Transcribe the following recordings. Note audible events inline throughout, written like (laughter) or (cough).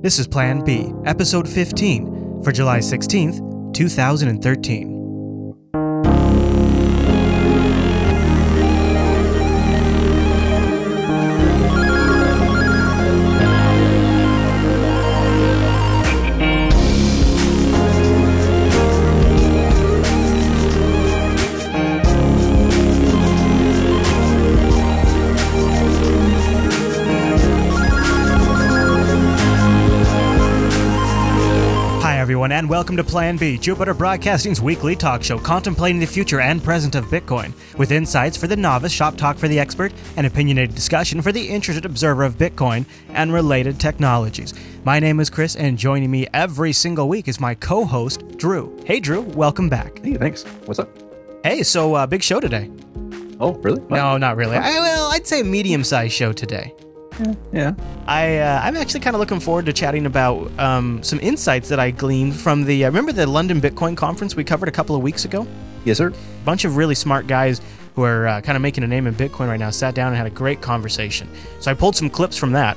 This is Plan B, Episode 15, for July 16th, 2013. And welcome to Plan B, Jupiter Broadcasting's weekly talk show contemplating the future and present of Bitcoin, with insights for the novice, shop talk for the expert, and opinionated discussion for the interested observer of Bitcoin and related technologies. My name is Chris, and joining me every single week is my co host, Drew. Hey, Drew, welcome back. Hey, thanks. What's up? Hey, so uh, big show today. Oh, really? What? No, not really. I, well, I'd say medium sized show today. Yeah. I uh, I'm actually kind of looking forward to chatting about um, some insights that I gleaned from the. Uh, remember the London Bitcoin conference we covered a couple of weeks ago? Yes, sir. A bunch of really smart guys who are uh, kind of making a name in Bitcoin right now sat down and had a great conversation. So I pulled some clips from that.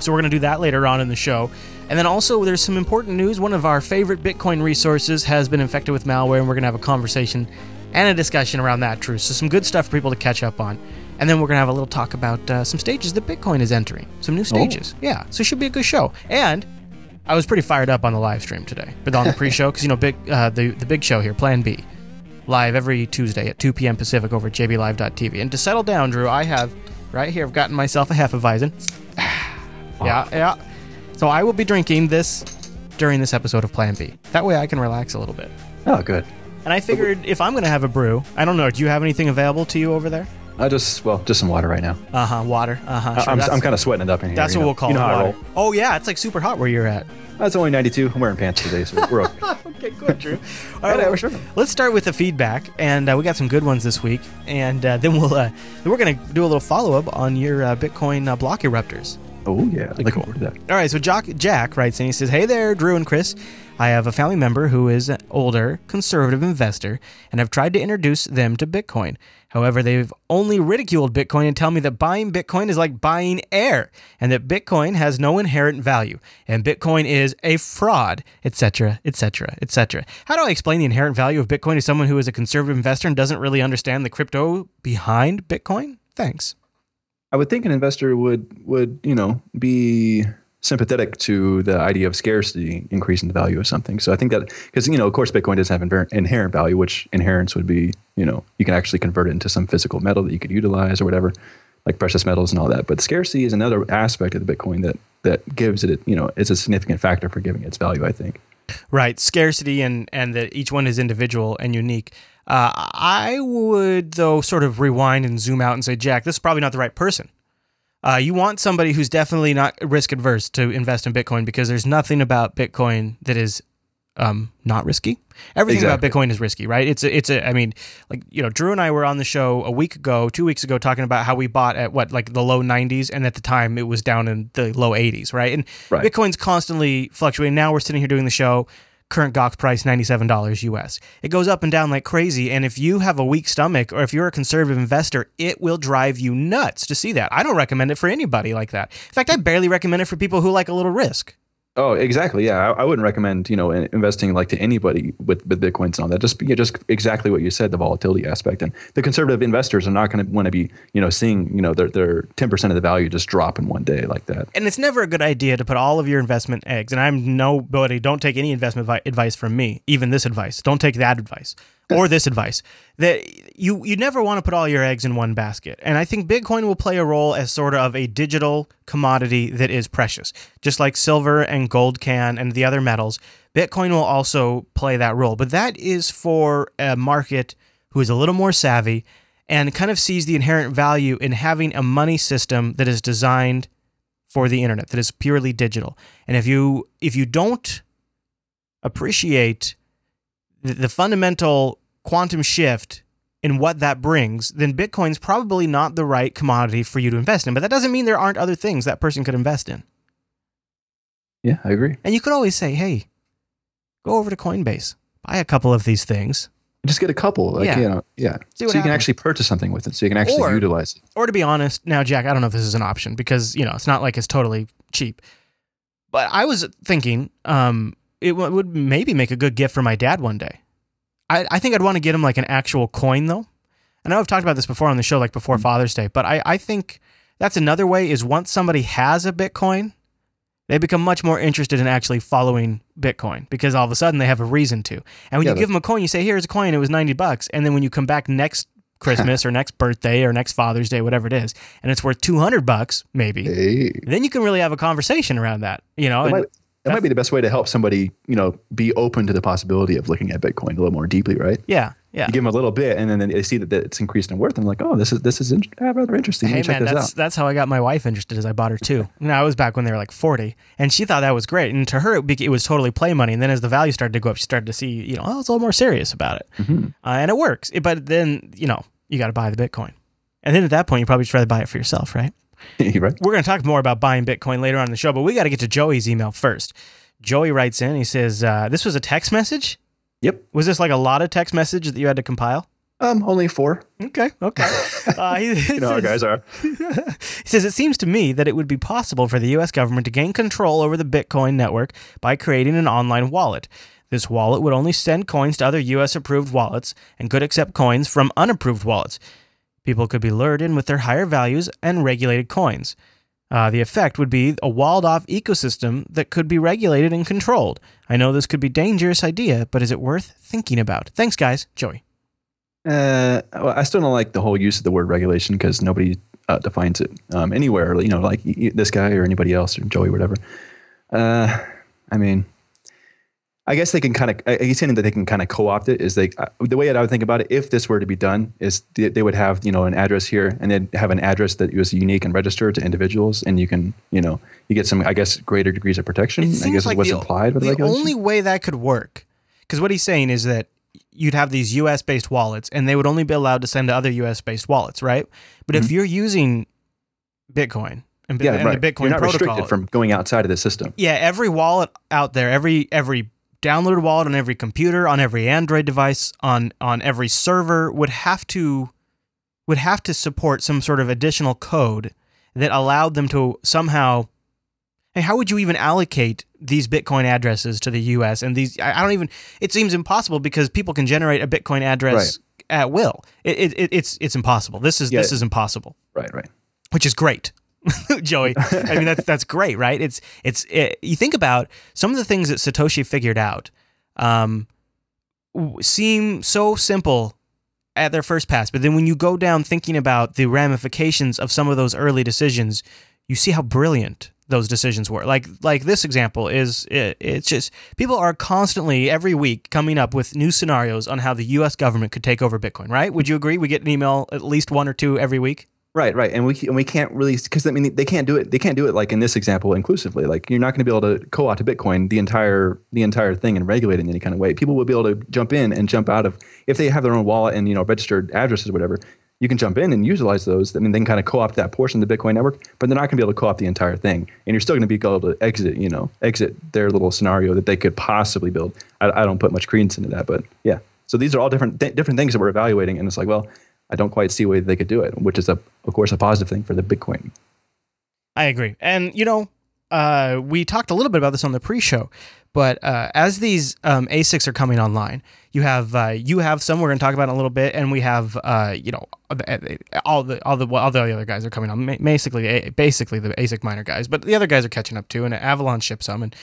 So we're going to do that later on in the show. And then also, there's some important news. One of our favorite Bitcoin resources has been infected with malware, and we're going to have a conversation and a discussion around that truth. So, some good stuff for people to catch up on. And then we're going to have a little talk about uh, some stages that Bitcoin is entering, some new stages. Yeah, so it should be a good show. And I was pretty fired up on the live stream today, but on the (laughs) pre-show because you know, big uh, the the big show here, Plan B, live every Tuesday at 2 p.m. Pacific over at jblive.tv. And to settle down, Drew, I have right here. I've gotten myself a half of Hefeweizen. (sighs) yeah, yeah. So I will be drinking this during this episode of Plan B. That way I can relax a little bit. Oh, good. And I figured if I'm going to have a brew, I don't know. Do you have anything available to you over there? I just well, just some water right now. Uh huh. Water. Uh huh. I- I'm, I'm kind of sweating it up in here. That's what know. we'll call you know it. how I Water. roll. Oh yeah, it's like super hot where you're at. That's only 92. I'm wearing pants today, so we're okay. (laughs) okay, good, Drew. (laughs) All right, well, sure. let's start with the feedback, and uh, we got some good ones this week, and uh, then we'll uh, then we're gonna do a little follow up on your uh, Bitcoin uh, block erupters. Oh yeah, cool. forward to that. All right, so Jack, Jack writes and he says, Hey there, Drew and Chris. I have a family member who is an older, conservative investor, and I've tried to introduce them to Bitcoin. However, they've only ridiculed Bitcoin and tell me that buying Bitcoin is like buying air, and that Bitcoin has no inherent value, and Bitcoin is a fraud, etc., etc., etc. How do I explain the inherent value of Bitcoin to someone who is a conservative investor and doesn't really understand the crypto behind Bitcoin? Thanks. I would think an investor would would you know be sympathetic to the idea of scarcity increasing the value of something. So I think that because you know, of course, Bitcoin doesn't have inher- inherent value, which inherence would be you know you can actually convert it into some physical metal that you could utilize or whatever, like precious metals and all that. But scarcity is another aspect of the Bitcoin that that gives it you know is a significant factor for giving its value. I think. Right, scarcity and and that each one is individual and unique. Uh, I would though sort of rewind and zoom out and say, Jack, this is probably not the right person. Uh, you want somebody who's definitely not risk adverse to invest in Bitcoin because there's nothing about Bitcoin that is um, not risky. Everything Exactly. about Bitcoin is risky, right? It's a, it's a. I mean, like you know, Drew and I were on the show a week ago, two weeks ago, talking about how we bought at what like the low 90s, and at the time it was down in the low 80s, right? And Right. Bitcoin's constantly fluctuating. Now we're sitting here doing the show. Current Gox price ninety-seven dollars US. It goes up and down like crazy, and if you have a weak stomach or if you're a conservative investor, it will drive you nuts to see that. I don't recommend it for anybody like that. In fact, I barely recommend it for people who like a little risk. Oh, exactly. Yeah, I, I wouldn't recommend you know investing like to anybody with with bitcoins and all that. Just just exactly what you said, the volatility aspect, and the conservative investors are not going to want to be you know seeing you know their their ten percent of the value just drop in one day like that. And it's never a good idea to put all of your investment eggs. And I'm nobody. Don't take any investment vi- advice from me. Even this advice. Don't take that advice or this advice. That you you never want to put all your eggs in one basket. And I think Bitcoin will play a role as sort of a digital commodity that is precious, just like silver and gold can and the other metals. Bitcoin will also play that role, but that is for a market who is a little more savvy and kind of sees the inherent value in having a money system that is designed for the internet that is purely digital. And if you if you don't appreciate the, fundamental quantum shift in what that brings, then Bitcoin's probably not the right commodity for you to invest in. But that doesn't mean there aren't other things that person could invest in. Yeah, I agree. And you could always say, "Hey, go over to Coinbase, buy a couple of these things." Just get a couple, like Yeah. you know, yeah. So you can actually purchase something with it, so you can actually Or- utilize it. Or to be honest, now Jack, I don't know if this is an option because, you know, it's not like it's totally cheap. But I was thinking, um, it w- would maybe make a good gift for my dad one day. I, I think I'd want to get him like an actual coin though. I know I've talked about this before on the show, like before mm. Father's Day, but I, I think that's another way is once somebody has a Bitcoin, they become much more interested in actually following Bitcoin because all of a sudden they have a reason to. And when Yeah, you give them a coin, you say, "Here's a coin. It was ninety bucks." And then when you come back next (laughs) Christmas or next birthday or next Father's Day, whatever it is, and it's worth two hundred bucks, maybe, Hey. then you can really have a conversation around that. You know, That and- might, that might be the best way to help somebody, you know, be open to the possibility of looking at Bitcoin a little more deeply, right? yeah, yeah. You give them a little bit, and then they see that, it's increased in worth, and like, oh, this is this is in, uh, rather interesting. Hey check man, this that's out. that's how I got my wife interested. Is I bought her two. (laughs) Now I was back when they were like forty, and she thought that was great. And to her, it, it was totally play money. And then as the value started to go up, she started to see, you know, oh, it's a little more serious about it, Mm-hmm. uh, and it works. It- but then you know, you got to buy the Bitcoin, and then at that point, you probably just rather buy it for yourself, right? (laughs) right? We're going to talk more about buying Bitcoin later on in the show, but we got to get to Joey's email first. Joey writes in. He says, uh, "This was a text message. Yep. Was this like a lot of text messages that you had to compile?" Um, only four. Okay, okay. (laughs) Uh, he, You know how guys are. (laughs) He says, It seems to me that it would be possible for the U.S. government to gain control over the Bitcoin network by creating an online wallet. This wallet would only send coins to other U.S. approved wallets and could accept coins from unapproved wallets. People could be lured in with their higher values and regulated coins. Uh, the effect would be a walled off ecosystem that could be regulated and controlled. I know this could be a dangerous idea, but is it worth thinking about? Thanks, guys. Joey. Uh, well, I still don't like the whole use of the word regulation because nobody uh, defines it um, anywhere. You know, like this guy or anybody else or Joey, whatever. Uh, I mean, I guess they can kind of. He's saying that they can kind of co-opt it. Is they uh, the way that I would think about it? If this were to be done, is they, they would have you know an address here, and they'd have an address that was unique and registered to individuals, and you can you know you get some I guess greater degrees of protection. I guess is what's the, implied with the, the only way that could work, because what he's saying is that you'd have these U.S. based wallets, and they would only be allowed to send to other U.S. based wallets, right? But if you're using Bitcoin and, Mm-hmm. yeah, and right. the Bitcoin You're not protocol, restricted from going outside of the system. yeah, every wallet out there, every every downloaded wallet on every computer, on every Android device, on on every server would have to would have to support some sort of additional code that allowed them to somehow hey, how would you even allocate these Bitcoin addresses to the US and these I don't even it seems impossible because people can generate a Bitcoin address at will. It, it, it it's it's impossible. This is Yeah. this is impossible Right, right. which is great. (laughs) Joey, I mean that's that's great, right? It's it's it, you think about some of the things that Satoshi figured out, um, seem so simple at their first pass, but then when you go down thinking about the ramifications of some of those early decisions, you see how brilliant those decisions were. Like like this example is it, it's just people are constantly every week coming up with new scenarios on how the U.S. government could take over Bitcoin. Right? Would you agree? We get an email at least one or two every week. Right, right, and we and we can't really because I mean they can't do it. They can't do it like in this example inclusively. Like you're not going to be able to co-opt to Bitcoin the entire the entire thing and regulate it in any kind of way. People will be able to jump in and jump out of if they have their own wallet and you know registered addresses or whatever. You can jump in and utilize those. I mean, they can kind of co-opt that portion of the Bitcoin network, but they're not going to be able to co-opt the entire thing. And you're still going to be able to exit, you know, exit their little scenario that they could possibly build. I, I don't put much credence into that, but yeah. So these are all different th- different things that we're evaluating, and it's like, well, I don't quite see a way they could do it, which is a, of course, a positive thing for the Bitcoin. I agree. And, you know, uh, we talked a little bit about this on the pre show, but uh, as these um, ASICs are coming online, you have uh, you have some we're going to talk about in a little bit, and we have uh, you know all the all the all the other guys are coming on. Basically, basically the ASIC miner guys, but the other guys are catching up too, and Avalon ships some, and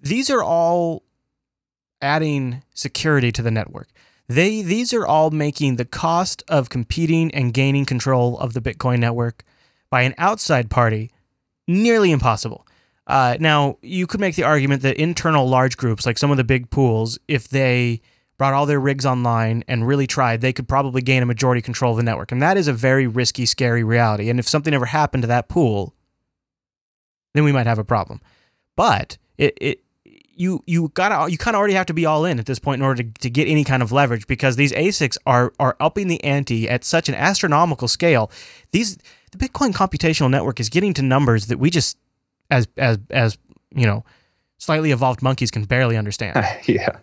these are all adding security to the network. They these are all making the cost of competing and gaining control of the Bitcoin network by an outside party nearly impossible. Uh, now, you could make the argument that internal large groups, like some of the big pools, if they brought all their rigs online and really tried, they could probably gain a majority control of the network. And that is a very risky, scary reality. And if something ever happened to that pool, then we might have a problem. But it, it you you gotta you kind of already have to be all in at this point in order to, to get any kind of leverage because these ASICs are are upping the ante at such an astronomical scale. These the Bitcoin computational network is getting to numbers that we just as as as you know slightly evolved monkeys can barely understand. (laughs) yeah,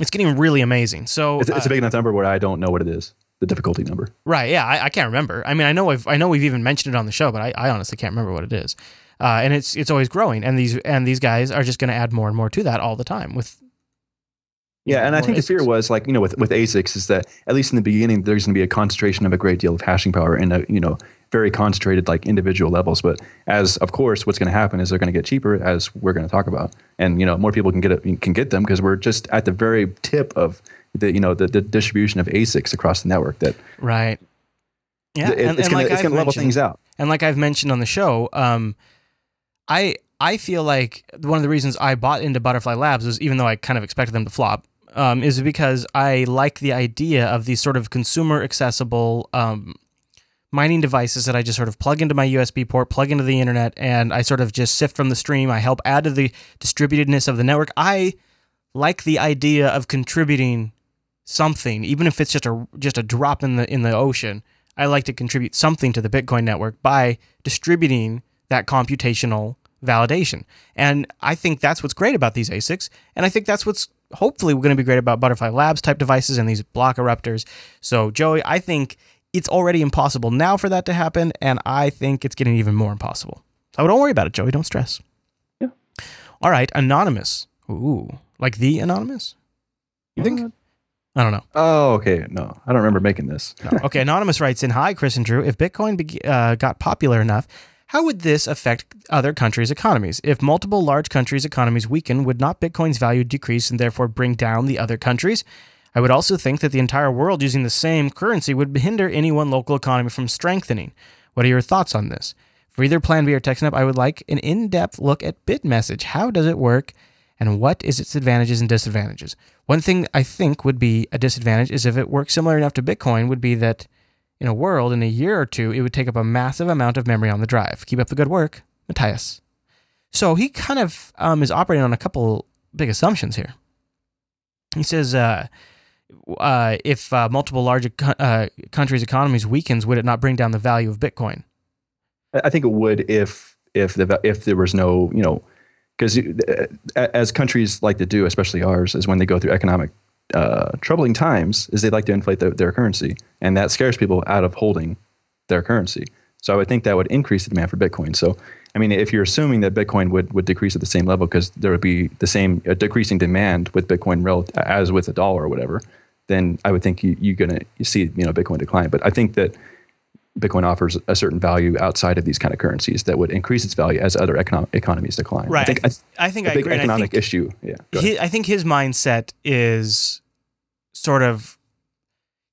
it's getting really amazing. So it's, it's uh, a big enough number where I don't know what it is, the difficulty number. Right. Yeah. I, I can't remember. I mean, I know I've, I know we've even mentioned it on the show, but I, I honestly can't remember what it is. Uh, and it's it's always growing. And these and these guys are just going to add more and more to that all the time with. Yeah, and I think the fear was like you know with with ASICs is that at least in the beginning there's going to be a concentration of a great deal of hashing power in a you know very concentrated like individual levels. But as of course, what's going to happen is they're going to get cheaper as we're going to talk about, and you know more people can get it can get them because we're just at the very tip of the you know the, the distribution of ASICs across the network that Right. Yeah, and, it's going like to it's I've going to level things out. And like I've mentioned on the show, um, I I feel like one of the reasons I bought into Butterfly Labs was even though I kind of expected them to flop, um, is because I like the idea of these sort of consumer accessible um, mining devices that I just sort of plug into my USB port, plug into the internet, and I sort of just sift from the stream. I help add to the distributedness of the network. I like the idea of contributing something, even if it's just a just a drop in the in the ocean. I like to contribute something to the Bitcoin network by distributing that computational validation. And I think that's what's great about these ASICs. And I think that's what's hopefully going to be great about Butterfly Labs type devices and these block erupters. So, Joey, I think it's already impossible now for that to happen. And I think it's getting even more impossible. So don't worry about it, Joey. Don't stress. Yeah. All right. Anonymous. Ooh. Like the Anonymous? You think? What? I don't know. Oh, okay. No, I don't remember making this. No. (laughs) Okay, Anonymous writes in Hi, Chris and Drew. If Bitcoin be- uh, got popular enough, how would this affect other countries' economies? If multiple large countries' economies weaken, would not Bitcoin's value decrease and therefore bring down the other countries? I would also think that the entire world using the same currency would hinder any one local economy from strengthening. What are your thoughts on this? For either Plan B or TechSnap, I would like an in depth look at BitMessage. How does it work? and what is its advantages and disadvantages. One thing I think would be a disadvantage is if it works similar enough to Bitcoin, would be that in a world in a year or two, it would take up a massive amount of memory on the drive. Keep up the good work, Matthias. So he kind of um, is operating on a couple big assumptions here. He says, uh, uh, if uh, multiple large uh, countries' economies weakens, would it not bring down the value of Bitcoin? I think it would if if the if there was no you know because as countries like to do, especially ours, is when they go through economic uh, troubling times, is they like to inflate their, their currency, and that scares people out of holding their currency. So I would think that would increase the demand for Bitcoin. So I mean, if you're assuming that Bitcoin would, would decrease at the same level because there would be the same uh, decreasing demand with Bitcoin rel- as with a dollar or whatever, then I would think you, you're gonna see you know Bitcoin decline. But I think that Bitcoin offers a certain value outside of these kind of currencies that would increase its value as other economic economies decline. Right. I think, I, I think a I big agree. economic think- issue. Yeah. he, I think his mindset is sort of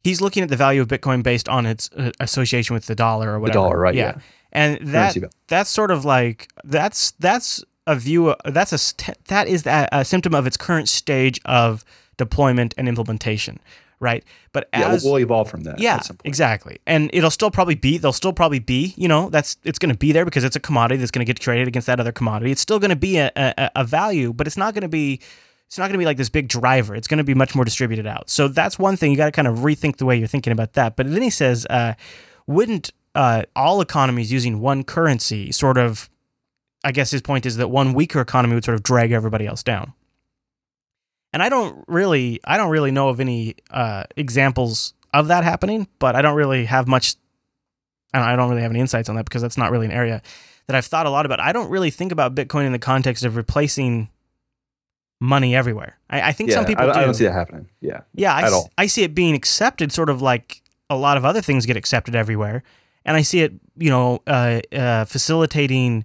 he's looking at the value of Bitcoin based on its uh, association with the dollar or The whatever. dollar, right? Yeah. and that that's sort of like that's that's a view. That's a that is a, a symptom of its current stage of deployment and implementation, right? But Yeah, as we'll, evolve from that. yeah, at some point. exactly. And it'll still probably be, they'll still probably be, you know, that's, it's going to be there because it's a commodity that's going to get traded against that other commodity. It's still going to be a, a, a value, but it's not going to be, it's not going to be like this big driver. It's going to be much more distributed out. So that's one thing. You got to kind of rethink the way you're thinking about that. But then he says, uh, wouldn't uh, all economies using one currency sort of, I guess his point is that one weaker economy would sort of drag everybody else down. And I don't really, I don't really know of any uh, examples of that happening, but I don't really have much. I don't, I don't really have any insights on that because that's not really an area that I've thought a lot about. I don't really think about Bitcoin in the context of replacing money everywhere. I, I think Yeah, some people I, do. I don't see that happening. Yeah. Yeah, I, at s- all. I see it being accepted sort of like a lot of other things get accepted everywhere. And I see it, you know, uh, uh, facilitating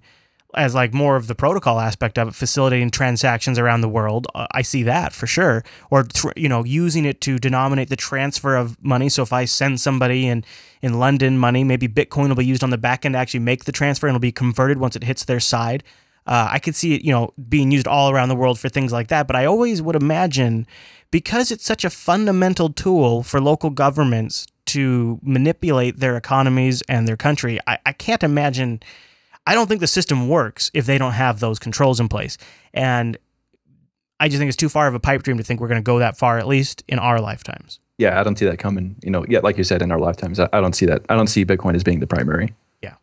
as like more of the protocol aspect of it, facilitating transactions around the world. Uh, I see that for sure. Or, tr- you know, using it to denominate the transfer of money. So if I send somebody in, in London money, maybe Bitcoin will be used on the back end to actually make the transfer and it'll be converted once it hits their side. Uh, I could see it, you know, being used all around the world for things like that. But I always would imagine because it's such a fundamental tool for local governments to manipulate their economies and their country, I, I can't imagine. I don't think the system works if they don't have those controls in place. And I just think it's too far of a pipe dream to think we're going to go that far, at least in our lifetimes. Yeah. I don't see that coming. You know, yeah, like you said, in our lifetimes, I, I don't see that. I don't see Bitcoin as being the primary. Yeah,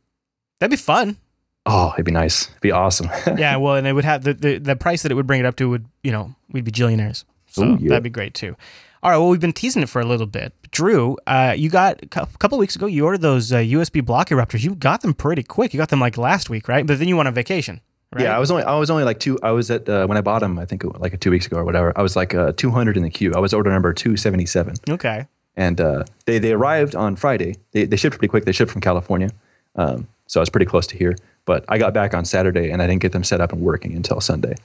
that'd be fun. Oh, it'd be nice. It'd be awesome. (laughs) yeah, well, and it would have the, the the price that it would bring it up to would you know we'd be gillionaires. So Ooh, yeah. that'd be great too. All right. Well, we've been teasing it for a little bit. Drew, uh, you got a couple weeks ago. You ordered those uh, USB block erupters. You got them pretty quick. You got them like last week, right? But then you went on vacation. Right? Yeah, I was only I was only like two. I was at uh, when I bought them. I think like two weeks ago or whatever. I was like uh, 200 in the queue. I was order number 277. Okay. And uh, they they arrived on Friday. They they shipped pretty quick. They shipped from California, um, so I was pretty close to here. But I got back on Saturday and I didn't get them set up and working until Sunday.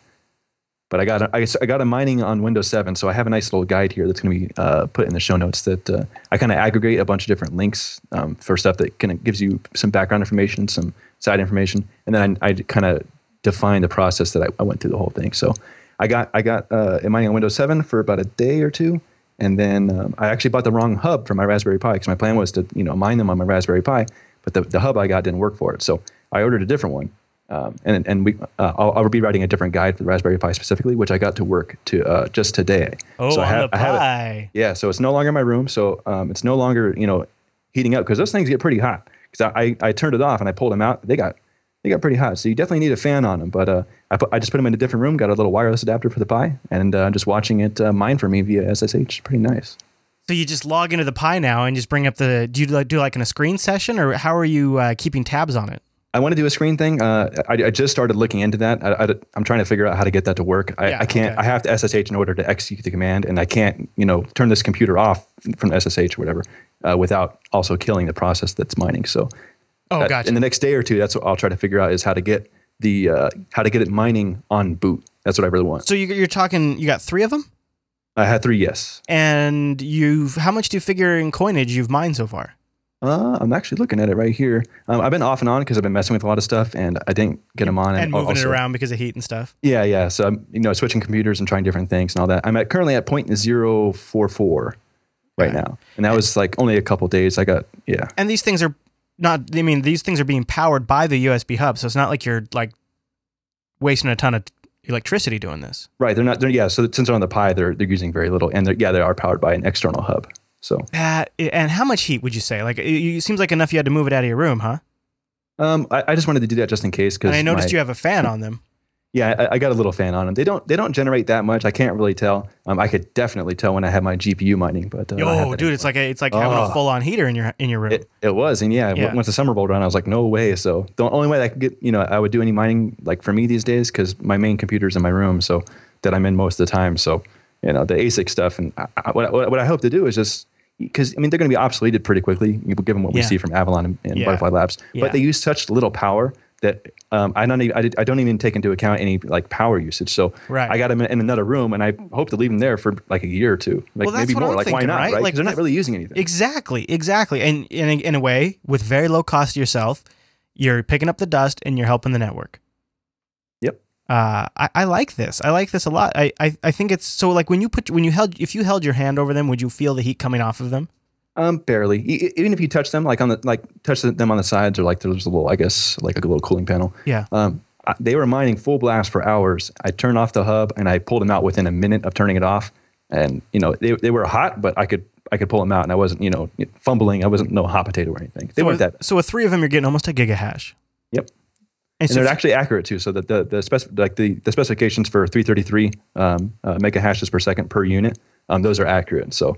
But I got a, I, I got a mining on Windows 7, so I have a nice little guide here that's going to be uh, put in the show notes. That uh, I kind of aggregate a bunch of different links um, for stuff that kind of gives you some background information, some side information, and then I, I kind of define the process that I, I, went through the whole thing. So I got I got uh, mining on Windows 7 for about a day or two, and then um, I actually bought the wrong hub for my Raspberry Pi because my plan was to you know mine them on my Raspberry Pi, but the, the hub I got didn't work for it. So I ordered a different one um, and and we, uh, I'll, I'll, be writing a different guide for the Raspberry Pi specifically, which I got to work to uh, just today. Oh, so I have, on the Pi. I have it, yeah, so it's no longer in my room. So um, it's no longer you know heating up because those things get pretty hot. Because I, I, I turned it off and I pulled them out, they got they got pretty hot. So you definitely need a fan on them. But uh, I put, I just put them in a different room, got a little wireless adapter for the Pi, and uh, just watching it uh, mine for me via SSH. Pretty nice. So you just log into the Pi now and just bring up the. Do you like, do like in a screen session or how are you uh, keeping tabs on it? I want to do a screen thing. Uh, I, I, just started looking into that. I, am trying to figure out how to get that to work. I, yeah, I can't. Okay. I have to SSH in order to execute the command, and I can't, you know, turn this computer off from SSH or whatever uh, without also killing the process that's mining. So, oh, that, gotcha. In the next day or two, that's what I'll try to figure out is how to get the uh, how to get it mining on boot. That's what I really want. So you, you're talking. You got three of them. I had three, yes. And you've how much do you figure in coinage you've mined so far? Uh, I'm actually looking at it right here. Um, I've been off and on because I've been messing with a lot of stuff, and I didn't get them on. And, and moving also, it around because of heat and stuff. Yeah, yeah. So I'm, you know, switching computers and trying different things and all that. I'm at currently at point zero four four right now, and that was like only a couple days. I got yeah. And these things are not. I mean, these things are being powered by the USB hub, so it's not like you're like wasting a ton of electricity doing this. Right. They're not. They're, yeah. So since they're on the Pi, they're they're using very little, and yeah, they are powered by an external hub. So uh, and how much heat would you say? Like it, seems like enough you had to move it out of your room, huh? Um, I, I just wanted to do that just in case because I noticed my, you have a fan on them. Yeah, I, I, got a little fan on them. They don't they don't generate that much. I can't really tell. Um, I could definitely tell when I had my GPU mining, but uh, yo, dude, it's like a, it's like oh. having a oh. full on heater in your in your room. It, it was, and yeah, yeah, once the summer rolled around, I was like, no way. So the only way I could get, you know, I would do any mining like for me these days because my main computer's in my room, so that I'm in most of the time. So you know, the ASIC stuff, and I, what what I hope to do is just because I mean they're going to be obsoleted pretty quickly, given what we see from Avalon and, and yeah. Butterfly Labs. Yeah. But they use such little power that um, I don't even I, did, I, don't even take into account any like power usage. So right. I got them in another room, and I hope to leave them there for like a year or two, like well, maybe more. I'm like thinking, why not? Right? right? Like they're not really using anything. Exactly, exactly. And in a, in a way, with very low cost to yourself, you're picking up the dust and you're helping the network. Uh, I, I like this. I like this a lot. I, I, I think it's so like when you put when you held if you held your hand over them, would you feel the heat coming off of them? Um, barely. E- even if you touch them, like on the like touch them on the sides, or like there's a little, I guess, like a little cooling panel. Yeah. Um, I, they were mining full blast for hours. I turned off the hub and I pulled them out within a minute of turning it off. And you know they they were hot, but I could I could pull them out, and I wasn't you know fumbling. I wasn't no hot potato or anything. They so weren't that. So with three of them, you're getting almost a gigahash. Yep. And, and so they're actually accurate too. So that the the spec- like the, the specifications for 333 um, uh, mega hashes per second per unit, um, those are accurate. So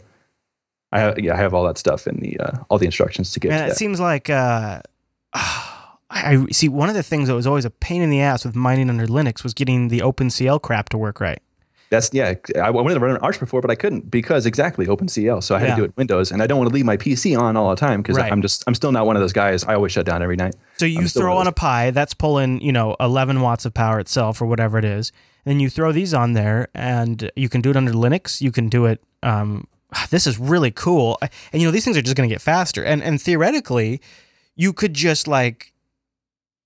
I have yeah, I have all that stuff in the uh, all the instructions to get. Man, to it seems like uh, (sighs) I see. One of the things that was always a pain in the ass with mining under Linux was getting the OpenCL crap to work right. That's yeah. I wanted to run an Arch before, but I couldn't because exactly OpenCL. So I had yeah. to do it in Windows, and I don't want to leave my PC on all the time because right. I'm just I'm still not one of those guys. I always shut down every night. So you throw on a Pi that's pulling you know 11 watts of power itself or whatever it is, and you throw these on there, and you can do it under Linux. You can do it um, (sighs) this is really cool. And you know, these things are just going to get faster. And and theoretically, you could just like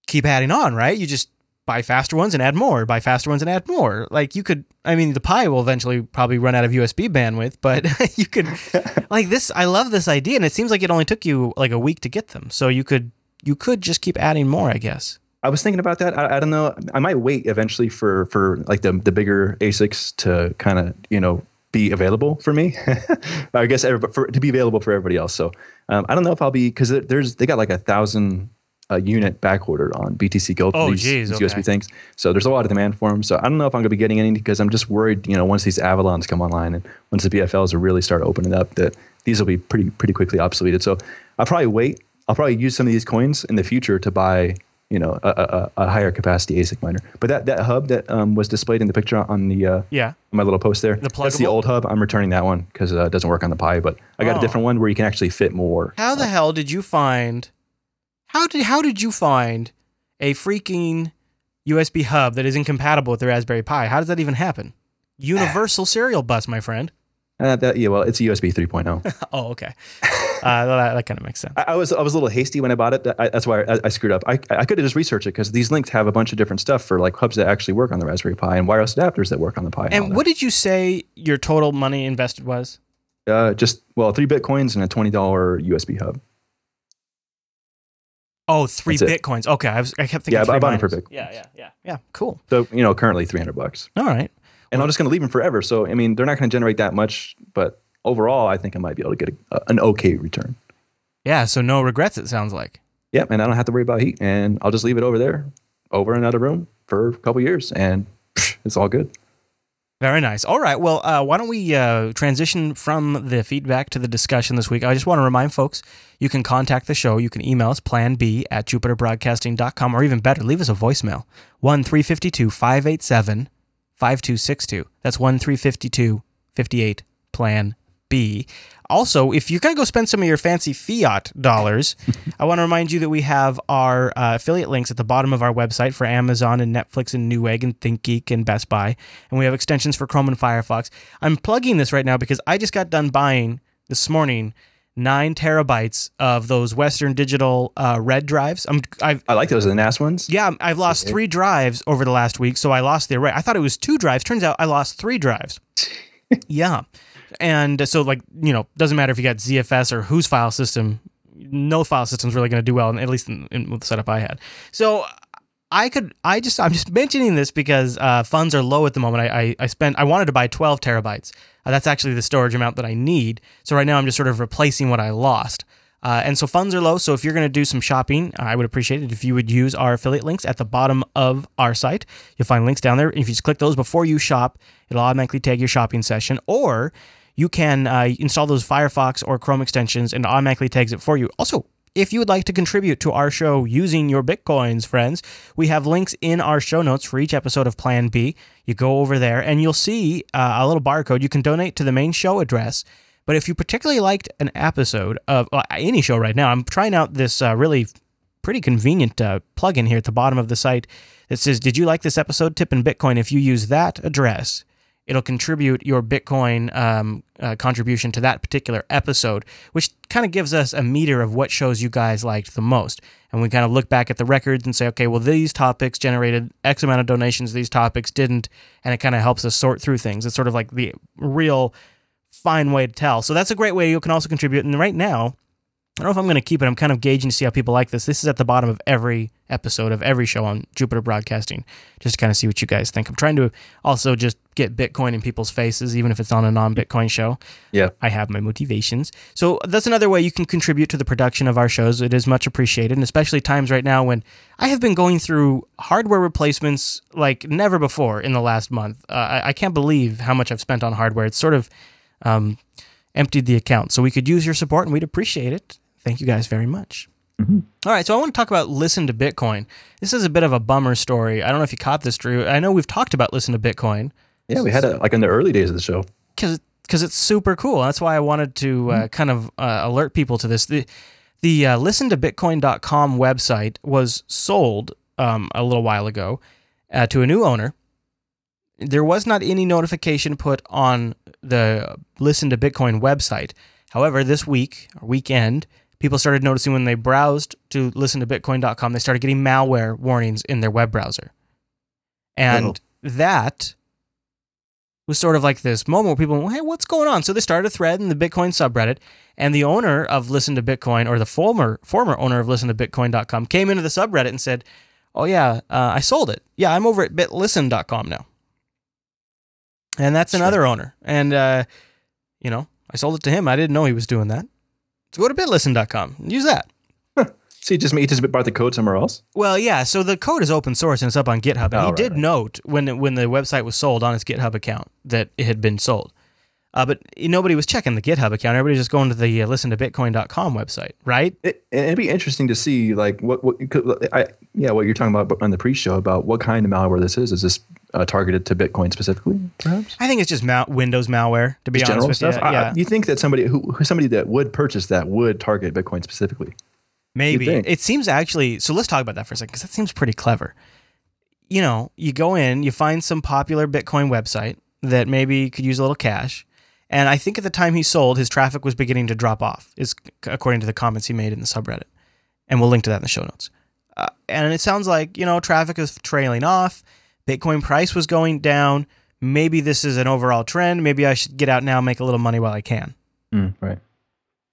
keep adding on, right? You just buy faster ones and add more, buy faster ones and add more. Like you could I mean, the Pi will eventually probably run out of USB bandwidth, but (laughs) you could (laughs) like this I love this idea and it seems like it only took you like a week to get them. So you could you could just keep adding more, I guess. I was thinking about that. I, I, don't know. I might wait eventually for for like the the bigger ASICs to kind of you know be available for me. (laughs) I guess for, to be available for everybody else. So um, I don't know if I'll be because there's they got like a thousand a unit back ordered on BTC Gold for Oh, these, geez, these okay. USB things. So there's a lot of demand for them. So I don't know if I'm going to be getting any because I'm just worried. You know, once these Avalons come online and once the BFLs really start opening up, that these will be pretty pretty quickly obsoleted. So I'll probably wait. I'll probably use some of these coins in the future to buy you know a, a, a higher capacity ASIC miner. But that that hub that um, was displayed in the picture on the uh, Yeah. my little post there. The That's the old hub. I'm returning that one because uh, it doesn't work on the Pi. But I got Oh. a different one where you can actually fit more. How the hell did you find? How did how did you find a freaking USB hub that is incompatible with the Raspberry Pi? How does that even happen? Universal serial bus, my friend. Uh, that, yeah, well, it's a USB 3.0. (laughs) Oh, okay. Uh, that, that kind of makes sense. I, I was I was a little hasty when I bought it. I, that's why I, I screwed up. I, I could have just researched it because these links have a bunch of different stuff for like hubs that actually work on the Raspberry Pi and wireless adapters that work on the Pi. all And what did you say your total money invested was? Uh, just well, three bitcoins and a twenty dollar USB hub. Oh, three That's it. bitcoins. Okay, I, was, I kept thinking. Yeah, I three bought 'em per miners. Bitcoin. Yeah, yeah, yeah, yeah. Cool. So you know, currently three hundred bucks. All right. And I'm just going to leave them forever. So I mean, they're not going to generate that much, but overall, I think I might be able to get a, an okay return. Yeah. So no regrets. It sounds like. Yep, and I don't have to worry about heat, and I'll just leave it over there, over in another room for a couple years, and psh, (laughs) it's all good. Very nice. All right. Well, uh, why don't we uh, transition from the feedback to the discussion this week? I just want to remind folks you can contact the show. You can email us plan B at jupiterbroadcasting.com, or even better, leave us a voicemail 1 352 587 5262. That's 1 352 58 plan B. Also, if you're going to go spend some of your fancy fiat dollars, (laughs) I want to remind you that we have our uh, affiliate links at the bottom of our website for Amazon and Netflix and Newegg and ThinkGeek and Best Buy. And we have extensions for Chrome and Firefox. I'm plugging this right now because I just got done buying this morning nine terabytes of those Western Digital uh, red drives. I'm, I've, I like those are the NAS ones. yeah, I've lost three drives over the last week, so I lost the array. I thought it was two drives. Turns out I lost three drives. (laughs) yeah, and so like you know, doesn't matter if you got ZFS or whose file system. No file system's really going to do well, at least in, in the setup I had. So I could, I just, I'm just mentioning this because uh, funds are low at the moment. I, I, I spent, I wanted to buy 12 terabytes. Uh, that's actually the storage amount that I need. So right now I'm just sort of replacing what I lost. Uh, and so funds are low. So if you're going to do some shopping, I would appreciate it if you would use our affiliate links at the bottom of our site. You'll find links down there. If you just click those before you shop, it'll automatically tag your shopping session. Or you can uh, install those Firefox or Chrome extensions and automatically tags it for you. Also, if you would like to contribute to our show using your Bitcoins, friends, we have links in our show notes for each episode of Plan B. You go over there and you'll see uh, a little barcode. You can donate to the main show address. But if you particularly liked an episode of uh, any show right now, I'm trying out this uh, really pretty convenient uh, plugin here at the bottom of the site that says, Did you like this episode? Tip in Bitcoin. If you use that address, it'll contribute your Bitcoin um, uh, contribution to that particular episode, which kind of gives us a meter of what shows you guys liked the most. And we kind of look back at the records and say, okay, well, these topics generated X amount of donations, these topics didn't. And it kind of helps us sort through things. It's sort of like the real fine way to tell. So that's a great way you can also contribute. And right now, I don't know if I'm going to keep it. I'm kind of gauging to see how people like this. This is at the bottom of every episode of every show on Jupiter Broadcasting, just to kind of see what you guys think. I'm trying to also just get Bitcoin in people's faces, even if it's on a non Bitcoin show. Yeah. I have my motivations. So that's another way you can contribute to the production of our shows. It is much appreciated, and especially times right now when I have been going through hardware replacements like never before in the last month. Uh, I, I can't believe how much I've spent on hardware. It's sort of um, emptied the account. So we could use your support, and we'd appreciate it. Thank you guys very much. All right, so I want to talk about Listen to Bitcoin. This is a bit of a bummer story. I don't know if you caught this, Drew. I know we've talked about Listen to Bitcoin Yeah, we had it like in the early days of the show. because because it's super cool. That's why I wanted to uh, kind of uh, alert people to this. The the uh, listentobitcoin.com website was sold um, a little while ago uh, to a new owner. There was not any notification put on the Listen to Bitcoin website. However, this week or weekend, people started noticing when they browsed to listentobitcoin.com, they started getting malware warnings in their web browser. And that was sort of like this moment where people went, hey, what's going on? So they started a thread in the Bitcoin subreddit, and the owner of Listen to Bitcoin, or the former former owner of Listen to Bitcoin.com, came into the subreddit and said, Oh yeah, uh, I sold it. Yeah, I'm over at bitlisten.com now. And that's Sure. another owner. And uh, you know, I sold it to him. I didn't know he was doing that. So go to bitlisten.com. Use that. (laughs) So he just he just bought the code somewhere else. Well, yeah. So the code is open source and it's up on GitHub. And Oh, he right, did right. note when when the website was sold on his GitHub account that it had been sold. Uh, but nobody was checking the GitHub account. Everybody was just going to the uh, listen to bitcoin.com website, right? It, it'd be interesting to see like what what could- I, yeah what you're talking about on the pre-show about what kind of malware this is. Is this uh, targeted to Bitcoin specifically, perhaps? I think it's just mal- Windows malware, to be Just honest general with stuff. you. Yeah, I- you think that somebody who who- somebody that would purchase that would target Bitcoin specifically? maybe. It seems actually, so let's talk about that for a second because that seems pretty clever. You know, you go in, you find some popular Bitcoin website that maybe could use a little cash. And I think at the time he sold, his traffic was beginning to drop off, is according to the comments he made in the subreddit. And we'll link to that in the show notes. Uh, and it sounds like, you know, traffic is trailing off. Bitcoin price was going down. Maybe this is an overall trend. Maybe I should get out now and make a little money while I can Mm, right.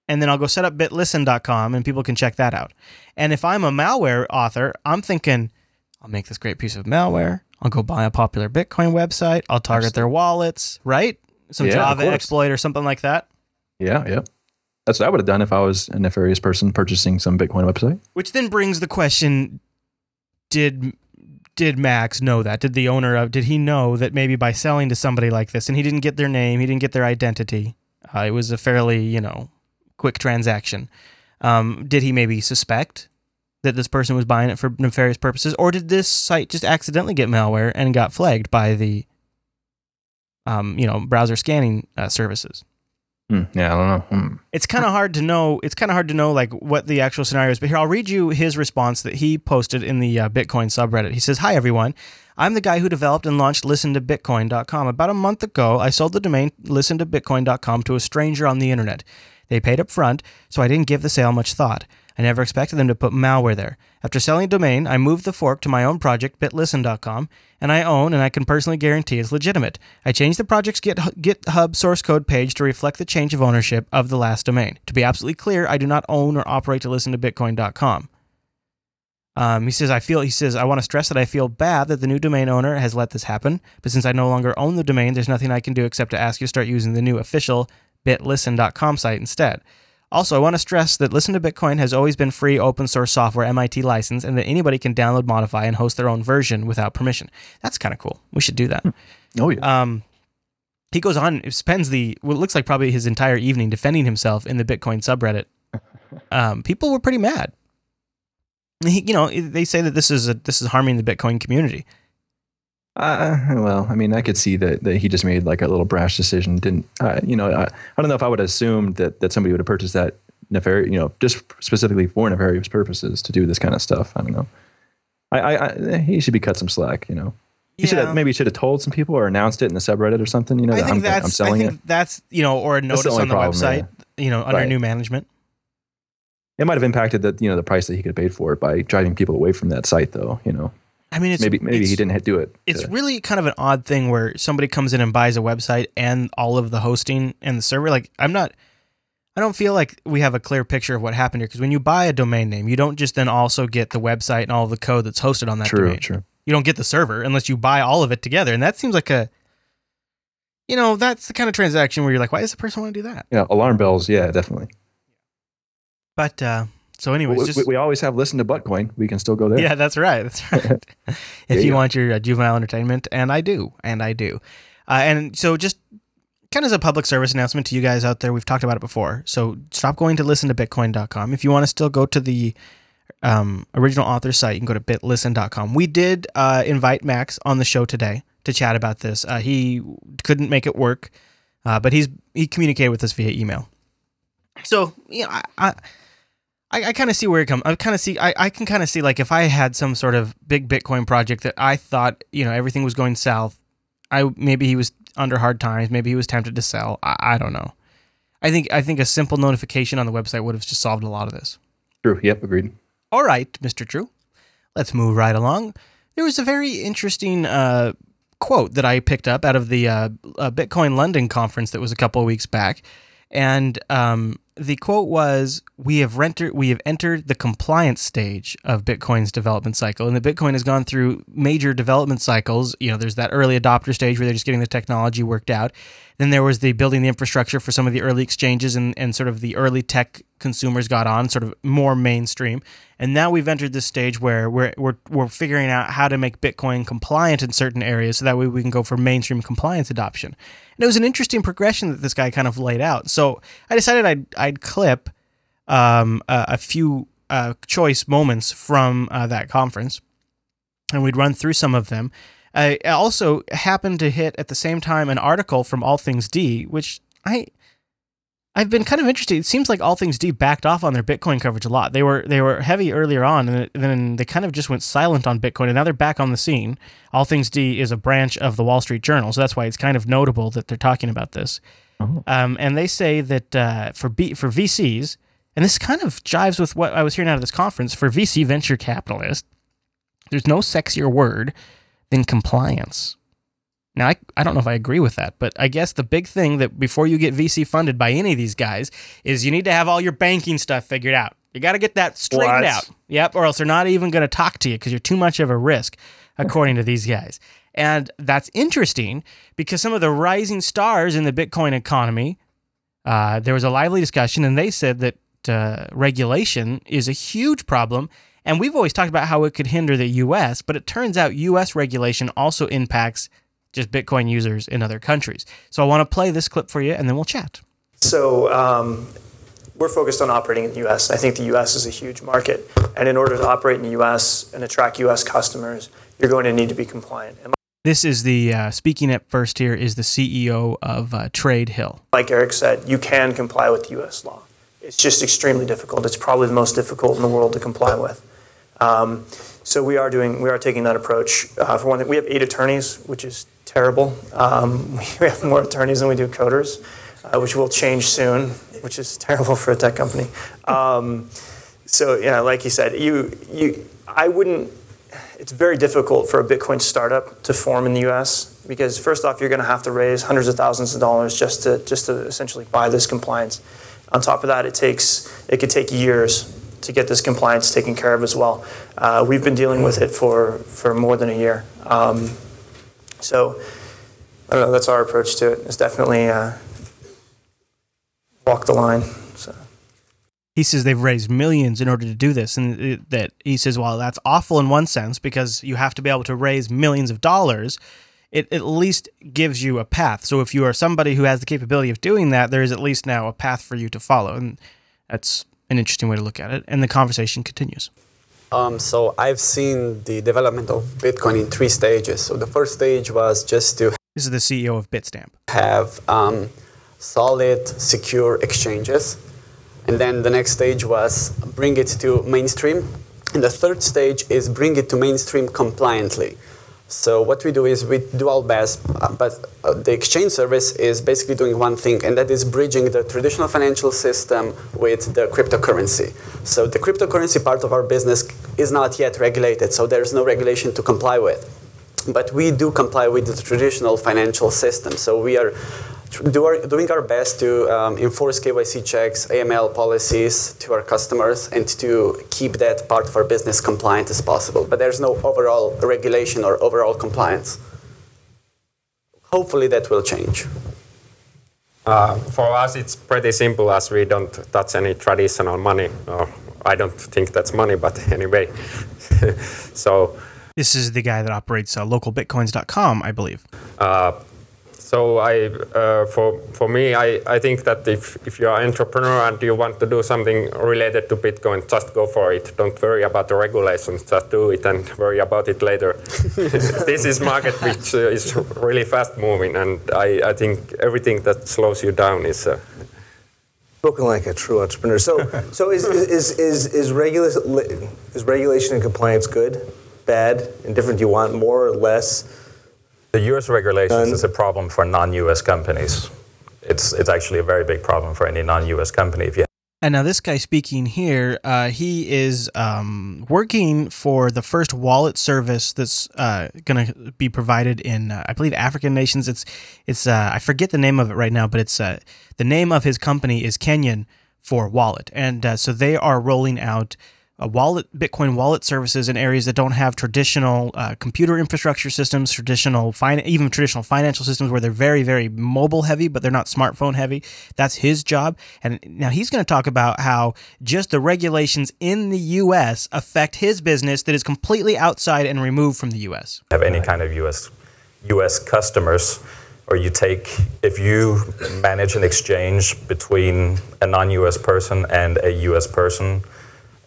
and then I'll go set up bitlisten.com and people can check that out. And if I'm a malware author, I'm thinking, I'll make this great piece of malware. I'll go buy a popular Bitcoin website. I'll target their wallets, right? Some Yeah, Java exploit or something like that. Yeah. Yeah. That's what I would have done if I was a nefarious person purchasing some Bitcoin website. Which then brings the question: Did did Max know that? Did the owner of did he know that maybe by selling to somebody like this, and he didn't get their name, he didn't get their identity. Uh, it was a fairly you know quick transaction. Um, did he maybe suspect that this person was buying it for nefarious purposes, or did this site just accidentally get malware and got flagged by the um, you know browser scanning uh, services? Hmm, yeah. I don't know. Hmm. it's kind of hard to know. It's kind of hard to know like what the actual scenario is. But here, I'll read you his response that he posted in the uh, Bitcoin subreddit. He says, "Hi everyone, I'm the guy who developed and launched ListenToBitcoin.com. About a month ago, I sold the domain ListenToBitcoin.com to a stranger on the internet. They paid up front, so I didn't give the sale much thought. I never expected them to put malware there. After selling a domain, I moved the fork to my own project, bitlisten.com, and I own and I can personally guarantee it's legitimate. I changed the project's GitHub source code page to reflect the change of ownership of the last domain. To be absolutely clear, I do not own or operate to listen to bitcoin.com. Um, he says, I feel, he says, I want to stress that I feel bad that the new domain owner has let this happen, but since I no longer own the domain, there's nothing I can do except to ask you to start using the new official bitlisten.com site instead. Also, I want to stress that Listen to Bitcoin has always been free open source software MIT license and that anybody can download, modify, and host their own version without permission. That's kind of cool. We should do that. Oh yeah. Um, he goes on, spends the what looks like probably his entire evening defending himself in the Bitcoin subreddit. (laughs) Um, people were pretty mad. He, you know, they say that this is a, this is harming the Bitcoin community. Uh, well, I mean, I could see that, that he just made like a little brash decision. Didn't uh, you know? I, I don't know if I would assume that that somebody would have purchased that nefarious, you know, just specifically for nefarious purposes to do this kind of stuff. I don't know. I, I, I he should be cut some slack. You know, he should have maybe should have told some people or announced it in the subreddit or something. You know, I think I'm, that's I'm selling I think it. that's you know, or a That's the notice on the problem, website, you know, under Right. new management. It might have impacted the you know the price that he could have paid for it by driving people away from that site, though. You know, I mean, it's maybe maybe he didn't do it. It's to- really kind of an odd thing where somebody comes in and buys a website and all of the hosting and the server. Like, I'm not, I don't feel like we have a clear picture of what happened here because when you buy a domain name, you don't just then also get the website and all of the code that's hosted on that true, domain. true. You don't get the server unless you buy all of it together, and that seems like a, you know, that's the kind of transaction where you're like, why does the person want to do that? Yeah, alarm bells. Yeah, definitely. But uh, so, anyways, we, just we, always have listen to Buttcoin. We can still go there. Yeah, that's right. That's (laughs) right. if you you go. want your uh, juvenile entertainment, and I do, and I do. Uh, and so, just kind of as a public service announcement to you guys out there, we've talked about it before. So, stop going to listen to bitcoin.com. If you want to still go to the um, original author site, you can go to bitlisten.com. We did uh, invite Max on the show today to chat about this. Uh, he couldn't make it work, uh, but he's he communicated with us via email. So, you know, I, I I, I kind of see where it comes. I kind of see. I, I can kind of see like if I had some sort of big Bitcoin project that I thought you know everything was going south. I maybe he was under hard times. Maybe he was tempted to sell. I, I don't know. I think I think a simple notification on the website would have just solved a lot of this. True. Yep. Agreed. All right, Mr. True. Let's move right along. There was a very interesting uh, quote that I picked up out of the uh, uh, Bitcoin London conference that was a couple of weeks back. And um, the quote was, "We have we have entered the compliance stage of Bitcoin's development cycle, and the Bitcoin has gone through major development cycles. You know, there's that early adopter stage where they're just getting the technology worked out. Then there was the building the infrastructure for some of the early exchanges, and and sort of the early tech consumers got on, sort of more mainstream. And now we've entered this stage where we're we're we're figuring out how to make Bitcoin compliant in certain areas, so that way we can go for mainstream compliance adoption." And it was an interesting progression that this guy kind of laid out. So I decided I'd, I'd clip um, a, a, few uh, choice moments from uh, that conference, and we'd run through some of them. I also happened to hit at the same time an article from All Things D, which I I've been kind of interested. It seems like All Things D backed off on their Bitcoin coverage a lot. They were they were heavy earlier on, and then they kind of just went silent on Bitcoin, and now they're back on the scene. All Things D is a branch of the Wall Street Journal, so that's why it's kind of notable that they're talking about this. Oh. Um, and they say that uh, for B, for VCs, and this kind of jives with what I was hearing out of this conference. For VC venture capitalists, there's no sexier word than compliance. Now, I, I don't know if I agree with that, but I guess the big thing that before you get VC funded by any of these guys is you need to have all your banking stuff figured out. You got to get that straightened what? out. Yep, or else they're not even going to talk to you because you're too much of a risk, according to these guys. And that's interesting because some of the rising stars in the Bitcoin economy, uh, there was a lively discussion, and they said that uh, regulation is a huge problem. And we've always talked about how it could hinder the US, but it turns out US regulation also impacts just Bitcoin users in other countries. So I want to play this clip for you and then we'll chat. So um, we're focused on operating in the US. I think the US is a huge market. And in order to operate in the US and attract US customers, you're going to need to be compliant. And This is the uh, speaking at first here is the CEO of uh, Tradehill. Like Eric said, you can comply with US law. It's just extremely difficult. It's probably the most difficult in the world to comply with. Um, so we are doing, we are taking that approach. Uh, for one thing, we have eight attorneys, which is terrible. Um, (laughs) we have more attorneys than we do coders, uh, which will change soon, which is terrible for a tech company. Um, so yeah, like you said, you you I wouldn't. It's very difficult for a Bitcoin startup to form in the U.S. because first off, you're going to have to raise hundreds of thousands of dollars just to just to essentially buy this compliance. On top of that, it takes it could take years to get this compliance taken care of as well. Uh, we've been dealing with it for for more than a year. Um, so I don't know. That's our approach to it. It's definitely uh, walk the line. So. He says they've raised millions in order to do this, and that he says, well, that's awful in one sense because you have to be able to raise millions of dollars. It at least gives you a path. So if you are somebody who has the capability of doing that, there is at least now a path for you to follow, and that's an interesting way to look at it. And the conversation continues. Um, so I've seen the development of Bitcoin in three stages. So the first stage was just to this is the CEO of Bitstamp have um, solid, secure exchanges, and then the next stage was bring it to mainstream, and the third stage is bring it to mainstream compliantly. So what we do is we do our best, uh, but uh, the exchange service is basically doing one thing, and that is bridging the traditional financial system with the cryptocurrency. So the cryptocurrency part of our business is not yet regulated, so there's no regulation to comply with. But we do comply with the traditional financial system. So we are do our, doing our best to um, enforce KYC checks, AML policies to our customers, and to keep that part of our business compliant as possible. But there's no overall regulation or overall compliance. Hopefully, that will change. Uh, for us, it's pretty simple as we don't touch any traditional money. Or I don't think that's money, but (laughs) anyway. (laughs) so. This is the guy that operates uh, localbitcoins.com, I believe. Uh, so I, uh, for for me, I, I think that if, if you're an entrepreneur and you want to do something related to Bitcoin, just go for it. Don't worry about the regulations. Just do it and worry about it later. (laughs) this is market which uh, is really fast moving, and I, I think everything that slows you down is. Uh, Spoken like a true entrepreneur. So, (laughs) so is, is, is, is, regula- is regulation and compliance good, bad, indifferent? Do you want more or less? The U.S. regulations is a problem for non-U.S. companies. It's it's actually a very big problem for any non-U.S. company if you. And now this guy speaking here, uh, he is um, working for the first wallet service that's uh, going to be provided in, uh, I believe, African nations. It's it's uh, I forget the name of it right now, but it's uh, the name of his company is Kenyan for wallet. And uh, so they are rolling out a wallet, Bitcoin wallet services in areas that don't have traditional uh, computer infrastructure systems, traditional fin- even traditional financial systems where they're very, very mobile heavy, but they're not smartphone heavy. That's his job. And now he's going to talk about how just the regulations in the U.S. affect his business that is completely outside and removed from the U.S. Have any kind of U.S. U.S. customers, or you take if you manage an exchange between a non-U.S. person and a U.S. person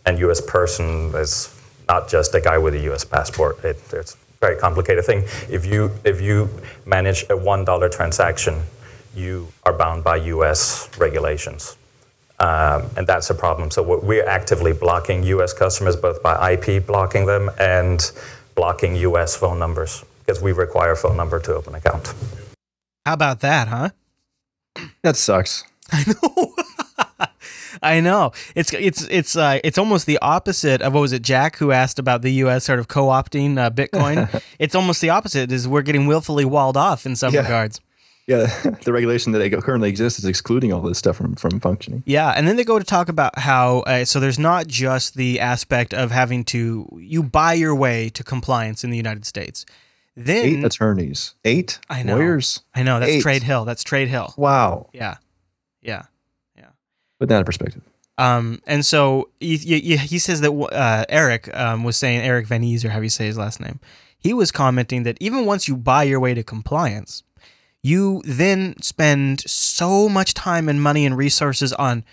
and U.S. person is not just a guy with a U.S. passport. It, it's a very complicated thing. If you if you manage a one dollar transaction, you are bound by U.S. regulations, um, and that's a problem. So we're actively blocking U.S. customers both by IP blocking them and blocking U.S. phone numbers because we require a phone number to open an account. How about that, huh? That sucks. (laughs) I know. I know. It's it's it's uh, it's almost the opposite of what was it Jack who asked about the U.S. sort of co-opting uh, Bitcoin. (laughs) it's almost the opposite. Is we're getting willfully walled off in some Yeah. regards. Yeah, (laughs) the regulation that currently exists is excluding all this stuff from, from functioning. Yeah, and then they go to talk about how uh, so there's not just the aspect of having to you buy your way to compliance in the United States. Then Eight attorneys, eight I know. lawyers. I know that's Eight. Tradehill. That's Tradehill. Wow, Yeah, yeah. Put that in perspective. Um, and so he, says that uh, Eric um, was saying Eric Van Ees, or how you say his last name. He was commenting that even once you buy your way to compliance, you then spend so much time and money and resources on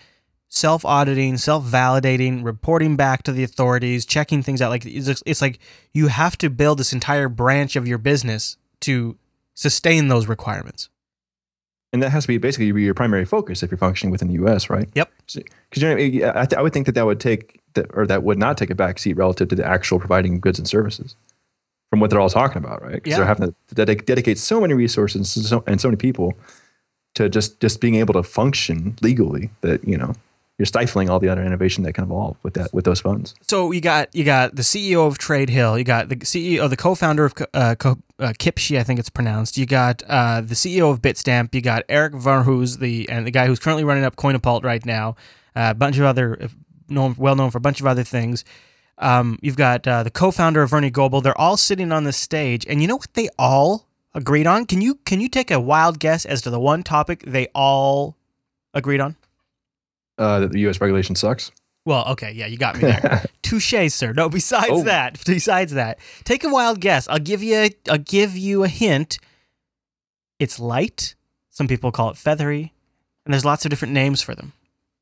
self auditing, self validating, reporting back to the authorities, checking things out. Like it's, it's like you have to build this entire branch of your business to sustain those requirements. And that has to be basically your primary focus if you're functioning within the U.S., right? Yep. Because you know, I, th- I would think that that would take, that, or that would not take a back seat relative to the actual providing goods and services, from what they're all talking about, right? Because Yeah. they're having to dedic- dedicate so many resources and so, and so many people to just just being able to function legally that you know you're stifling all the other innovation that can evolve with that with those funds. so you got you got the CEO of Tradehill, you got the CEO, the co-founder of uh, Co- uh, Kipochi, I think it's pronounced. You got uh, the CEO of Bitstamp. You got Eric Voorhees, the and the guy who's currently running up Coinapult right now. Uh, a bunch of other uh, known, well known for a bunch of other things. Um, you've got uh, the co-founder of Vernie Goebel. They're all sitting on the stage, and you know what they all agreed on? Can you can you take a wild guess as to the one topic they all agreed on? Uh, that the U.S. regulation sucks. Well, okay, yeah, you got me there. (laughs) Touche, sir. No, besides Oh. that, (laughs) besides that, take a wild guess. I'll give you. A, I'll give you a hint. It's light. Some people call it feathery, and there's lots of different names for them.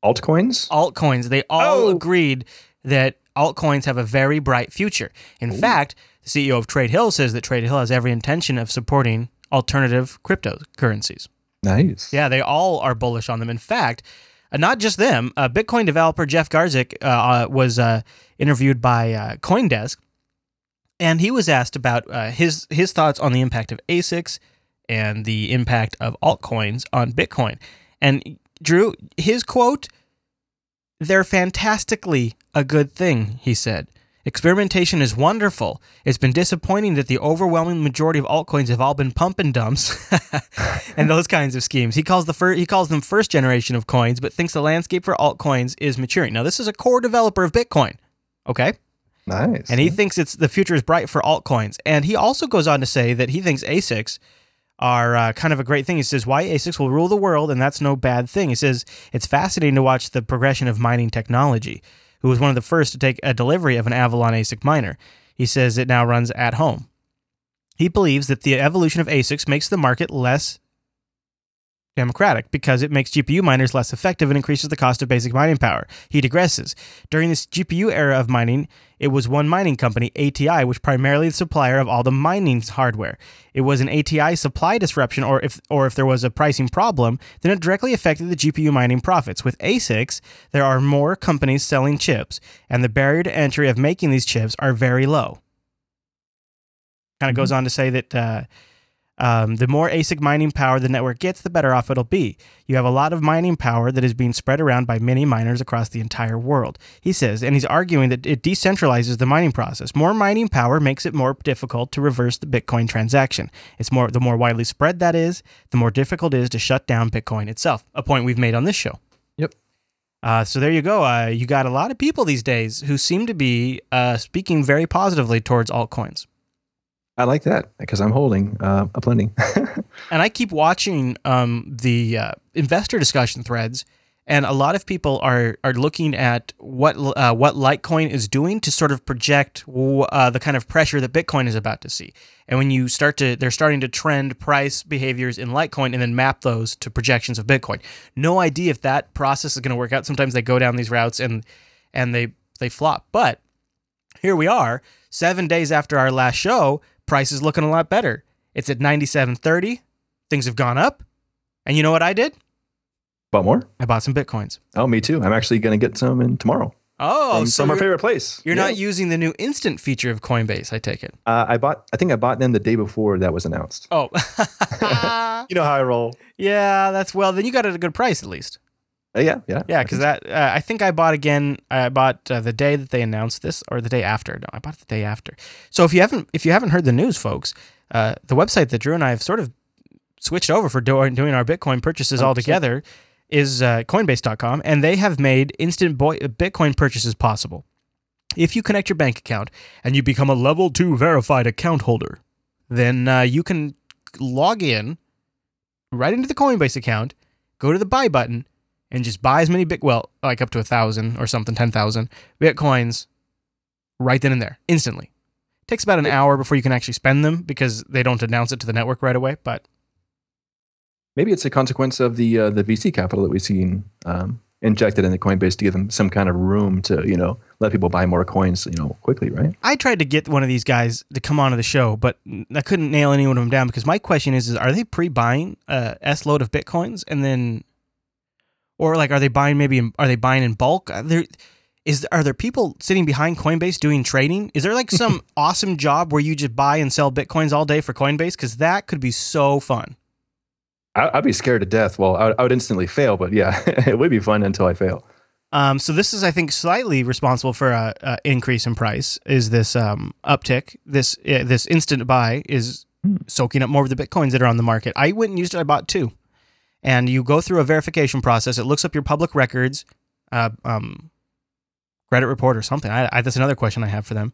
Altcoins. Altcoins. They all Oh. agreed that altcoins have a very bright future. In fact, the CEO of Tradehill says that Tradehill has every intention of supporting alternative cryptocurrencies. Nice. Yeah, they all are bullish on them. In fact, uh, not just them. Uh, Bitcoin developer Jeff Garzik uh, uh, was uh, interviewed by uh, CoinDesk, and he was asked about his his thoughts on the impact of ASICs and the impact of altcoins on Bitcoin. And Drew, his quote: "They're fantastically a good thing," he said. Experimentation is wonderful. It's been disappointing that the overwhelming majority of altcoins have all been pump and dumps (laughs) and those kinds of schemes. He calls the fir- he calls them first generation of coins, but thinks the landscape for altcoins is maturing. Now, this is a core developer of Bitcoin, okay, Nice. and he thinks it's the future is bright for altcoins. And he also goes on to say that he thinks ASICs are uh, kind of a great thing. He says why ASICs will rule the world, and that's no bad thing. He says it's fascinating to watch the progression of mining technology. Who was one of the first to take a delivery of an Avalon ASIC miner? He says it now runs at home. He believes that the evolution of ASICs makes the market less democratic because it makes GPU miners less effective and increases the cost of basic mining power. He digresses. During this GPU era of mining, it was one mining company, ATI, which primarily the supplier of all the mining hardware. It was an ATI supply disruption or if or if there was a pricing problem, then it directly affected the GPU mining profits. With ASICs, there are more companies selling chips, and the barrier to entry of making these chips are very low. Kind of goes on to say that uh, um, the more ASIC mining power the network gets, the better off it'll be. You have a lot of mining power that is being spread around by many miners across the entire world. He says, and he's arguing that it decentralizes the mining process. More mining power makes it more difficult to reverse the Bitcoin transaction. It's more the more widely spread that is, the more difficult it is to shut down Bitcoin itself. A point we've made on this show. Yep. Uh, so there you go. Uh, you got a lot of people these days who seem to be uh, speaking very positively towards altcoins. I like that because I'm holding uh, a plenty. (laughs) And I keep watching um, the uh, investor discussion threads, and a lot of people are are looking at what uh, what Litecoin is doing to sort of project uh, the kind of pressure that Bitcoin is about to see. And when you start to, they're starting to trend price behaviors in Litecoin and then map those to projections of Bitcoin. No idea if that process is going to work out. Sometimes they go down these routes and and they they flop. But here we are, seven days after our last show. Price is looking a lot better. It's at ninety seven thirty. Things have gone up. And you know what I did? Bought more? I bought some bitcoins. Oh, me too. I'm actually going to get some in tomorrow Oh, from, so from our favorite place. you're Yeah. not using the new instant feature of Coinbase, I take it. Uh, I bought. I think I bought them the day before that was announced. Oh. (laughs) You know how I roll. (laughs) yeah, that's well, then you got it at a good price at least. Uh, yeah, yeah, Yeah, because that uh, I think I bought again. I bought uh, the day that they announced this, or the day after. No, I bought it the day after. So if you haven't if you haven't heard the news, folks, uh, the website that Drew and I have sort of switched over for doing doing our Bitcoin purchases all together is uh, Coinbase.com, and they have made instant boy- Bitcoin purchases possible. If you connect your bank account and you become a level two verified account holder, then uh, you can log in right into the Coinbase account, go to the buy button, and just buy as many bit well, like up to a thousand or something, ten thousand bitcoins, right then and there, instantly. takes about an hour before you can actually spend them because they don't announce it to the network right away. But Maybe it's a consequence of the uh, the VC capital that we've seen um, injected into Coinbase to give them some kind of room to you know let people buy more coins you know quickly, right? I tried to get one of these guys to come onto the show, but I couldn't nail any one of them down because my question is: Is are they pre-buying a S load of bitcoins and then, or like are they buying maybe in, are they buying in bulk? Are there is are there people sitting behind Coinbase doing trading? Is there like some (laughs) awesome job where you just buy and sell bitcoins all day for Coinbase? Because that could be so fun. I, I'd be scared to death. Well, I would, I would instantly fail, but yeah, (laughs) it would be fun until I fail. Um, so this is, I think, slightly responsible for a, a increase in price. Is this um, uptick? This uh, this instant buy is soaking up more of the bitcoins that are on the market. I went and used it. I bought two, and you go through a verification process. It looks up your public records, uh, um, credit report or something. I, I, that's another question I have for them.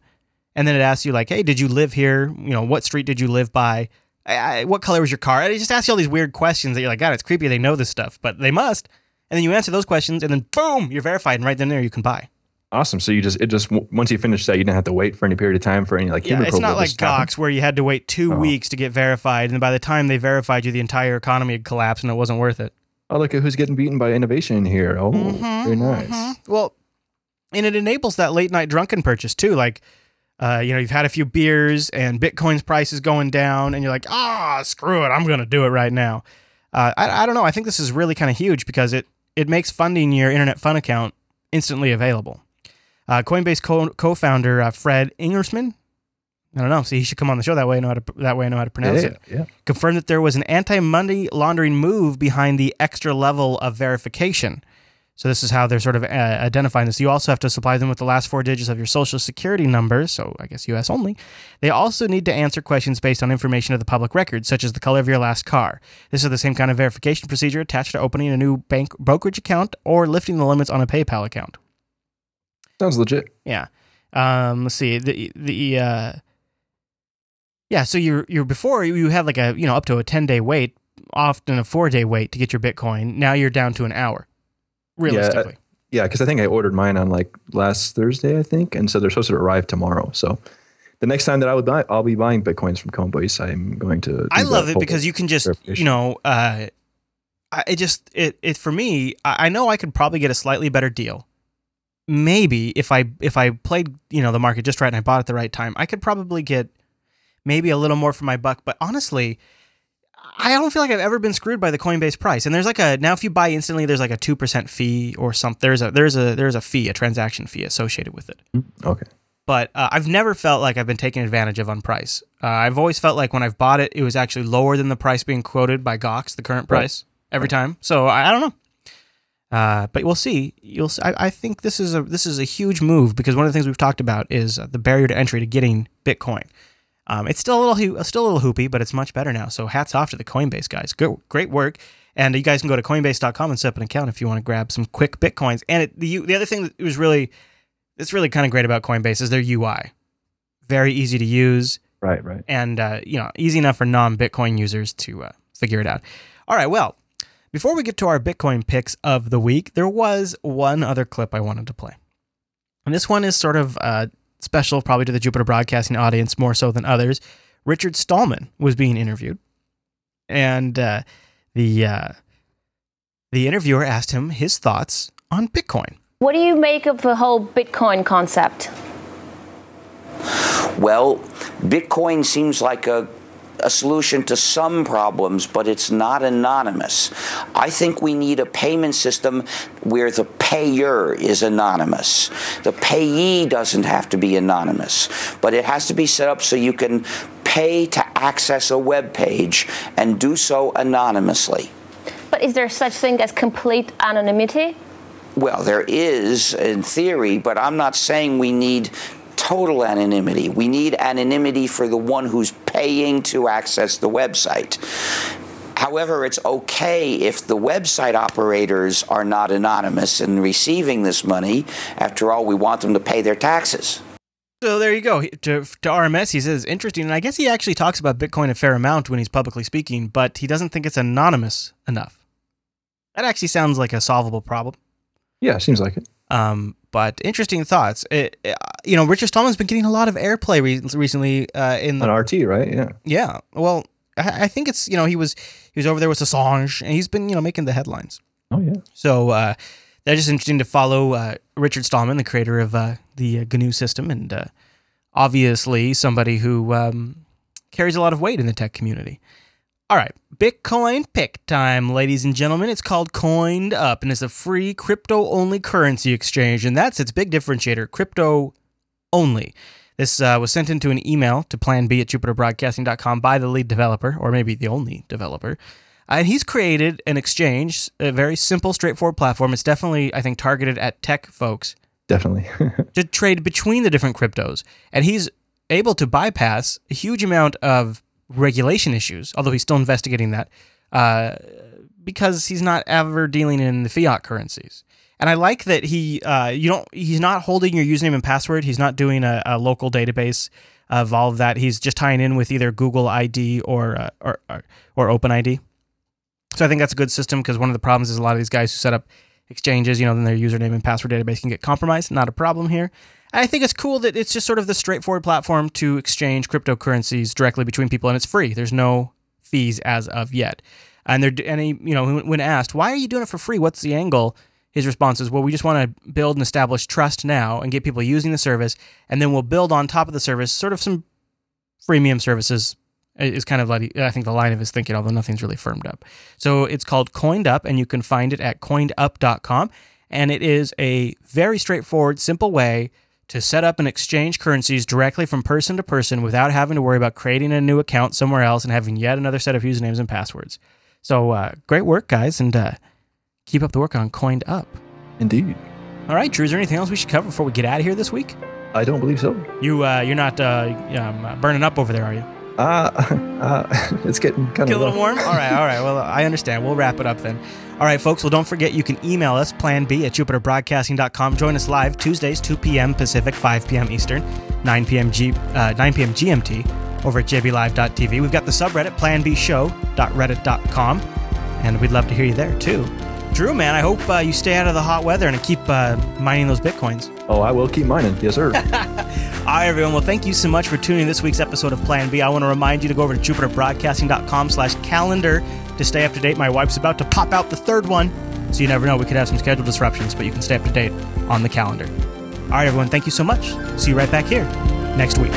And then it asks you like, hey, did you live here? You know, what street did you live by? I, I, what color was your car? It just asks you all these weird questions that you're like, God, it's creepy. They know this stuff, but they must. And then you answer those questions, and then boom, you're verified, and right then there you can buy. Awesome. So you just it just once you finish that, you didn't have to wait for any period of time for any like Yeah, it's not like? Gox where you had to wait two Oh. weeks to get verified, and by the time they verified you, the entire economy had collapsed, and it wasn't worth it. Oh, look at who's getting beaten by innovation here. Oh, Mm-hmm, very nice. Well, and it enables that late night drunken purchase too. Like, uh, you know, you've had a few beers and Bitcoin's price is going down, and you're like, ah, screw it, I'm going to do it right now. Uh, I, I don't know. I think this is really kind of huge because it it makes funding your internet fund account instantly available. Uh, Coinbase co- co-founder uh, Fred Ingersman. I don't know. See, he should come on the show that way. I know how to that way. I know how to pronounce Yeah, it yeah. confirmed that there was an anti-money laundering move behind the extra level of verification. So this is how they're sort of uh, identifying this. You also have to supply them with the last four digits of your social security number, so I guess US only. They also need to answer questions based on information of the public record, such as the color of your last car. This is the same kind of verification procedure attached to opening a new bank brokerage account or lifting the limits on a PayPal account. Sounds legit. Yeah. Um, let's see. The the uh, yeah. So you're you're before you had like a you know up to a ten day wait, often a four day wait to get your Bitcoin. Now you're down to an hour, realistically. Yeah, because I think I ordered mine on like last Thursday, I think, and so they're supposed to arrive tomorrow. So the next time that I would buy, I'll be buying bitcoins from Coinbase. I'm going to. I love it because you can just you know uh, I, it just it it for me. I, I know I could probably get a slightly better deal. Maybe if I if I played you know the market just right and I bought at the right time, I could probably get maybe a little more for my buck. But honestly, I don't feel like I've ever been screwed by the Coinbase price. And there's like a now if you buy instantly, there's like a two percent fee or something. There's a there's a there's a fee, a transaction fee associated with it. Okay. But uh, I've never felt like I've been taken advantage of on price. Uh, I've always felt like when I've bought it, it was actually lower than the price being quoted by Gox, the current Right. price, every time. So I, I don't know. Uh, but we'll see. You'll. s- I, I think this is a this is a huge move because one of the things we've talked about is uh, the barrier to entry to getting Bitcoin. Um, it's still a little still a little hoopy, but it's much better now. So hats off to the Coinbase guys. Good, great work. And you guys can go to coinbase.com and set up an account if you want to grab some quick bitcoins. And it, the the other thing that was really it's really kind of great about Coinbase is their UI. Very easy to use Right, right. and uh, you know easy enough for non-Bitcoin users to uh, figure it out. All right, well, before we get to our Bitcoin picks of the week, there was one other clip I wanted to play, and this one is sort of uh, special, probably to the Jupiter Broadcasting audience more so than others. Richard Stallman was being interviewed, and uh, the uh, the interviewer asked him his thoughts on Bitcoin. What do you make of the whole Bitcoin concept? Well, Bitcoin seems like a, a solution to some problems, but it's not anonymous. I think we need a payment system where the payer is anonymous. The payee doesn't have to be anonymous, but it has to be set up so you can pay to access a web page and do so anonymously. But is there such thing as complete anonymity? Well, there is in theory, but I'm not saying we need total anonymity. We need anonymity for the one who's paying to access the website. However, it's okay if the website operators are not anonymous in receiving this money. After all, we want them to pay their taxes. So there you go. To, to RMS, he says interesting, and I guess he actually talks about Bitcoin a fair amount when he's publicly speaking, but he doesn't think it's anonymous enough. That actually sounds like a solvable problem. Yeah, seems like it. Um, but interesting thoughts. It, uh, you know, Richard Stallman's been getting a lot of airplay re- recently. Uh, in the On RT, right? Yeah. yeah, well, I, I think it's you know he was he was over there with Assange, and he's been you know making the headlines. Oh yeah. So uh, that's just interesting to follow uh, Richard Stallman, the creator of uh, the uh, GNU system, and uh, obviously somebody who um, carries a lot of weight in the tech community. All right, Bitcoin pick time, ladies and gentlemen. It's called Coined Up, and it's a free crypto only currency exchange, and that's its big differentiator crypto only. This uh, was sent into an email to plan B at jupiterbroadcasting.com by the lead developer, or maybe the only developer. Uh, and he's created an exchange, a very simple, straightforward platform. It's definitely, I think, targeted at tech folks Definitely. (laughs) to trade between the different cryptos. And he's able to bypass a huge amount of regulation issues, although he's still investigating that, uh, because he's not ever dealing in the fiat currencies. And I like that he, uh, you don't, he's not holding your username and password. He's not doing a, a local database of all of that. He's just tying in with either Google ID or uh, or, or or OpenID. So I think that's a good system because one of the problems is a lot of these guys who set up exchanges, you know, then their username and password database can get compromised. Not a problem here. I think it's cool that it's just sort of the straightforward platform to exchange cryptocurrencies directly between people, and it's free. There's no fees as of yet. And they're and he, you know, when asked why are you doing it for free, what's the angle? His response is, well, we just want to build and establish trust now and get people using the service, and then we'll build on top of the service sort of some freemium services is kind of like I think the line of his thinking, although nothing's really firmed up. So it's called Coined Up, and you can find it at coinedup.com. And it is a very straightforward, simple way to set up and exchange currencies directly from person to person without having to worry about creating a new account somewhere else and having yet another set of usernames and passwords. So uh, great work, guys, and uh, keep up the work on Coined Up. Indeed. All right, Drew, is there anything else we should cover before we get out of here this week? I don't believe so. You uh, you're not uh, um, burning up over there, are you? Uh, uh (laughs) (laughs) it's getting kind Get a of little warm? All right, all right. Well, I understand. We'll wrap it up then. All right, folks. Well, don't forget you can email us, plan B at jupiterbroadcasting.com. Join us live Tuesdays, 2 p.m. Pacific, 5 p.m. Eastern, 9 p.m. G, uh, 9 p.m. GMT over at jblive.tv. We've got the subreddit, planbshow.reddit.com, and we'd love to hear you there too. Drew, man, I hope uh, you stay out of the hot weather and keep uh, mining those bitcoins. Oh, I will keep mining. Yes, sir. (laughs) All right, everyone. Well, thank you so much for tuning in this week's episode of Plan B. I want to remind you to go over to jupiterbroadcasting.com slash calendar to stay up to date. My wife's about to pop out the third one, so you never know. We could have some schedule disruptions, but you can stay up to date on the calendar. All right, everyone. Thank you so much. See you right back here next week.